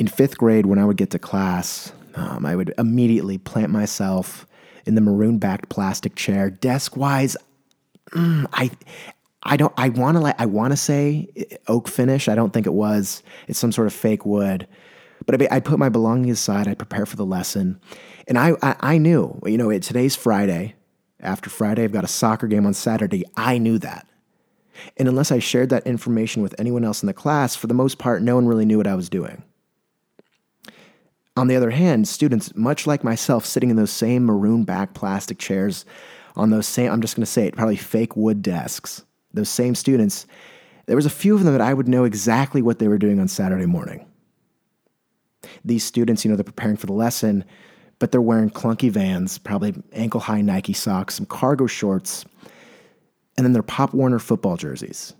In fifth grade, when I would get to class, um, I would immediately plant myself in the maroon backed plastic chair, desk wise. Mm, I, I don't. I want to. I want to say oak finish. I don't think it was. It's some sort of fake wood. But I, I put my belongings aside. I prepare for the lesson, and I, I, I knew. You know, it, today's Friday. After Friday, I've got a soccer game on Saturday. I knew that. And unless I shared that information with anyone else in the class, for the most part, no one really knew what I was doing. On the other hand, students, much like myself, sitting in those same maroon back plastic chairs on those same, I'm just going to say it, probably fake wood desks, those same students, there was a few of them that I would know exactly what they were doing on Saturday morning. These students, you know, they're preparing for the lesson, but they're wearing clunky vans, probably ankle high Nike socks, some cargo shorts, and then their Pop Warner football jerseys.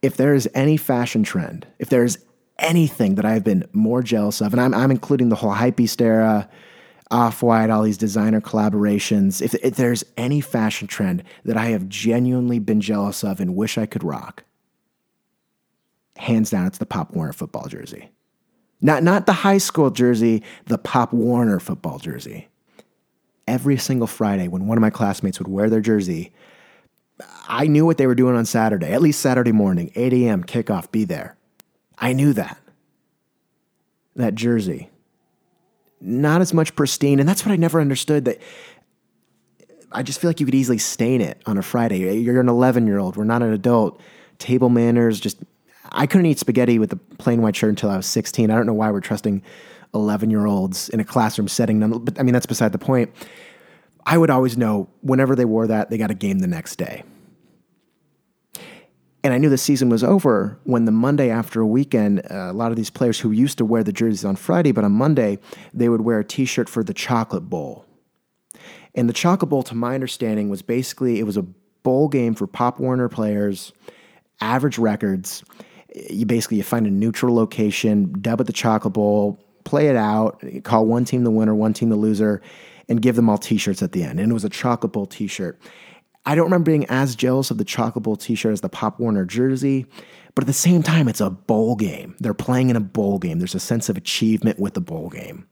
If there is any fashion trend, if there is anything that I've been more jealous of, and I'm, I'm including the whole hypebeast era, off white, all these designer collaborations. If, if there's any fashion trend that I have genuinely been jealous of and wish I could rock, hands down, it's the Pop Warner football jersey. Not, not the high school jersey, the Pop Warner football jersey. Every single Friday, when one of my classmates would wear their jersey, I knew what they were doing on Saturday, at least Saturday morning, 8 a.m., kickoff, be there. I knew that. That jersey. Not as much pristine. And that's what I never understood that I just feel like you could easily stain it on a Friday. You're an 11 year old. We're not an adult. Table manners, just I couldn't eat spaghetti with a plain white shirt until I was 16. I don't know why we're trusting 11 year olds in a classroom setting. But I mean, that's beside the point. I would always know whenever they wore that, they got a game the next day. And I knew the season was over when the Monday after a weekend, uh, a lot of these players who used to wear the jerseys on Friday, but on Monday, they would wear a t shirt for the Chocolate Bowl. And the Chocolate Bowl, to my understanding, was basically it was a bowl game for Pop Warner players, average records, you basically you find a neutral location, dub it the chocolate bowl, play it out, call one team the winner, one team the loser, and give them all t-shirts at the end. And it was a chocolate bowl t-shirt. I don't remember being as jealous of the chocolate bowl t-shirt as the Pop Warner jersey, but at the same time, it's a bowl game. They're playing in a bowl game. There's a sense of achievement with the bowl game.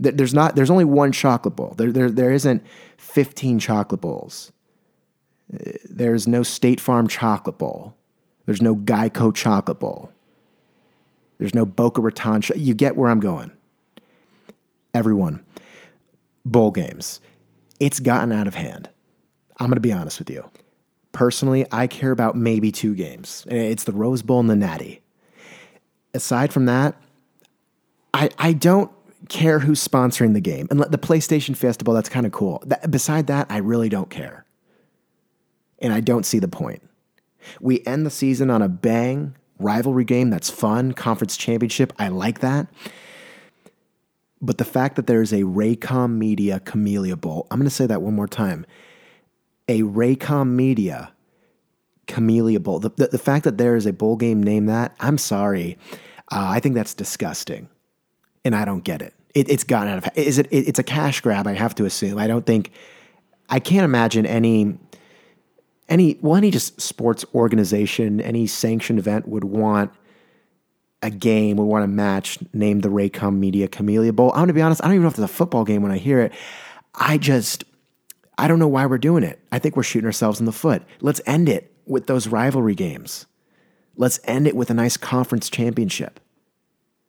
There's not. There's only one chocolate bowl. There, there, there isn't 15 chocolate bowls. There's no State Farm chocolate bowl. There's no Geico chocolate bowl. There's no Boca Raton. You get where I'm going. Everyone, bowl games. It's gotten out of hand. I'm going to be honest with you. Personally, I care about maybe two games. It's the Rose Bowl and the Natty. Aside from that, I, I don't care who's sponsoring the game. And the PlayStation Fiesta Bowl, that's kind of cool. That, beside that, I really don't care. And I don't see the point. We end the season on a bang, rivalry game that's fun, conference championship. I like that. But the fact that there's a Raycom Media Camellia Bowl, I'm going to say that one more time. A Raycom Media Camellia Bowl. The, the, the fact that there is a bowl game named that, I'm sorry. Uh, I think that's disgusting. And I don't get it. it it's gotten out of is it, it it's a cash grab, I have to assume. I don't think I can't imagine any any well any just sports organization any sanctioned event would want a game would want a match named the Raycom Media Camellia Bowl. I'm gonna be honest, I don't even know if it's a football game when I hear it. I just I don't know why we're doing it. I think we're shooting ourselves in the foot. Let's end it with those rivalry games. Let's end it with a nice conference championship.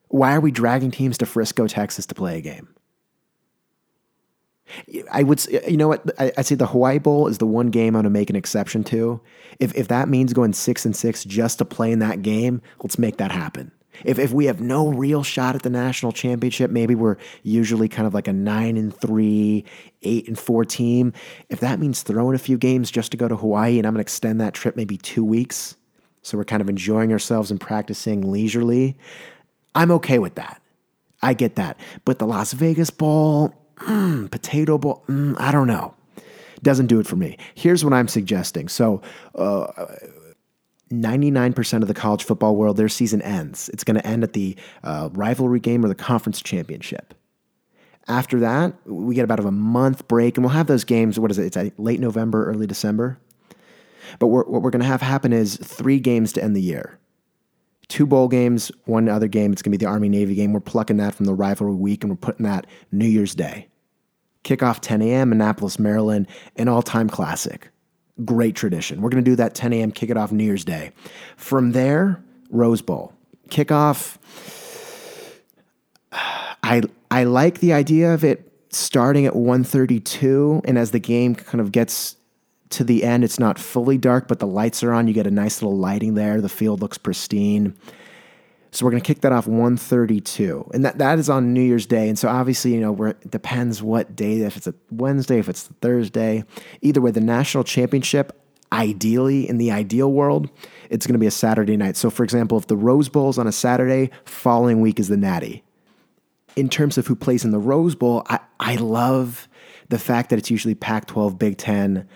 Why are we dragging teams to Frisco, Texas to play a game? I would, you know what? I, would say the Hawaii Bowl is the one game I'm to make an exception to. If if that means going six and six just to play in that game, let's make that happen. If if we have no real shot at the national championship, maybe we're usually kind of like a nine and three, eight and four team. If that means throwing a few games just to go to Hawaii, and I'm going to extend that trip maybe two weeks, so we're kind of enjoying ourselves and practicing leisurely, I'm okay with that. I get that. But the Las Vegas Bowl, mm, potato bowl, mm, I don't know. Doesn't do it for me. Here's what I'm suggesting. So, uh, 99% of the college football world, their season ends. It's going to end at the uh, rivalry game or the conference championship. After that, we get about a month break, and we'll have those games. What is it? It's uh, late November, early December. But we're, what we're going to have happen is three games to end the year two bowl games, one other game. It's going to be the Army Navy game. We're plucking that from the rivalry week and we're putting that New Year's Day. Kickoff 10 a.m., Annapolis, Maryland, an all time classic. Great tradition. We're going to do that 10 a.m., kick it off New Year's Day. From there, Rose Bowl. Kickoff. I, I like the idea of it starting at 1:32 and as the game kind of gets to the end it's not fully dark but the lights are on you get a nice little lighting there the field looks pristine so we're going to kick that off 132 and that, that is on new year's day. And so obviously you know where it depends what day if it's a wednesday if it's a thursday. Either way the national championship ideally in the ideal world it's going to be a saturday night. So for example if the rose bowl is on a saturday following week is the natty. In terms of who plays in the Rose Bowl, I, I love the fact that it's usually Pac 12, Big Ten.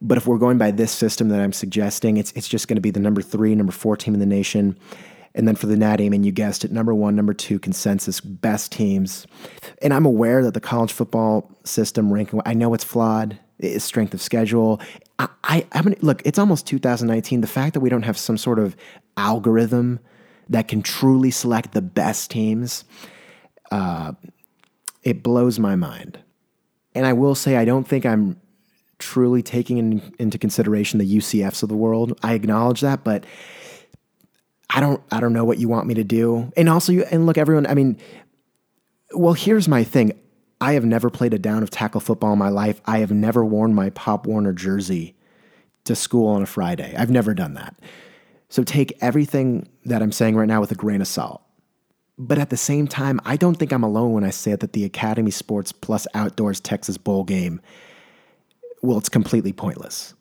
But if we're going by this system that I'm suggesting, it's, it's just going to be the number three, number four team in the nation. And then for the Natty, I mean, you guessed it, number one, number two consensus, best teams. And I'm aware that the college football system ranking, I know it's flawed, it's strength of schedule. I, I, I mean, look, it's almost 2019. The fact that we don't have some sort of algorithm that can truly select the best teams uh, it blows my mind. And I will say, I don't think I'm truly taking in, into consideration the UCFs of the world. I acknowledge that, but I don't, I don't know what you want me to do. And also, you, and look, everyone, I mean, well, here's my thing. I have never played a down of tackle football in my life. I have never worn my Pop Warner jersey to school on a Friday. I've never done that. So take everything that I'm saying right now with a grain of salt. But at the same time, I don't think I'm alone when I say that the Academy Sports plus Outdoors Texas Bowl game, well, it's completely pointless.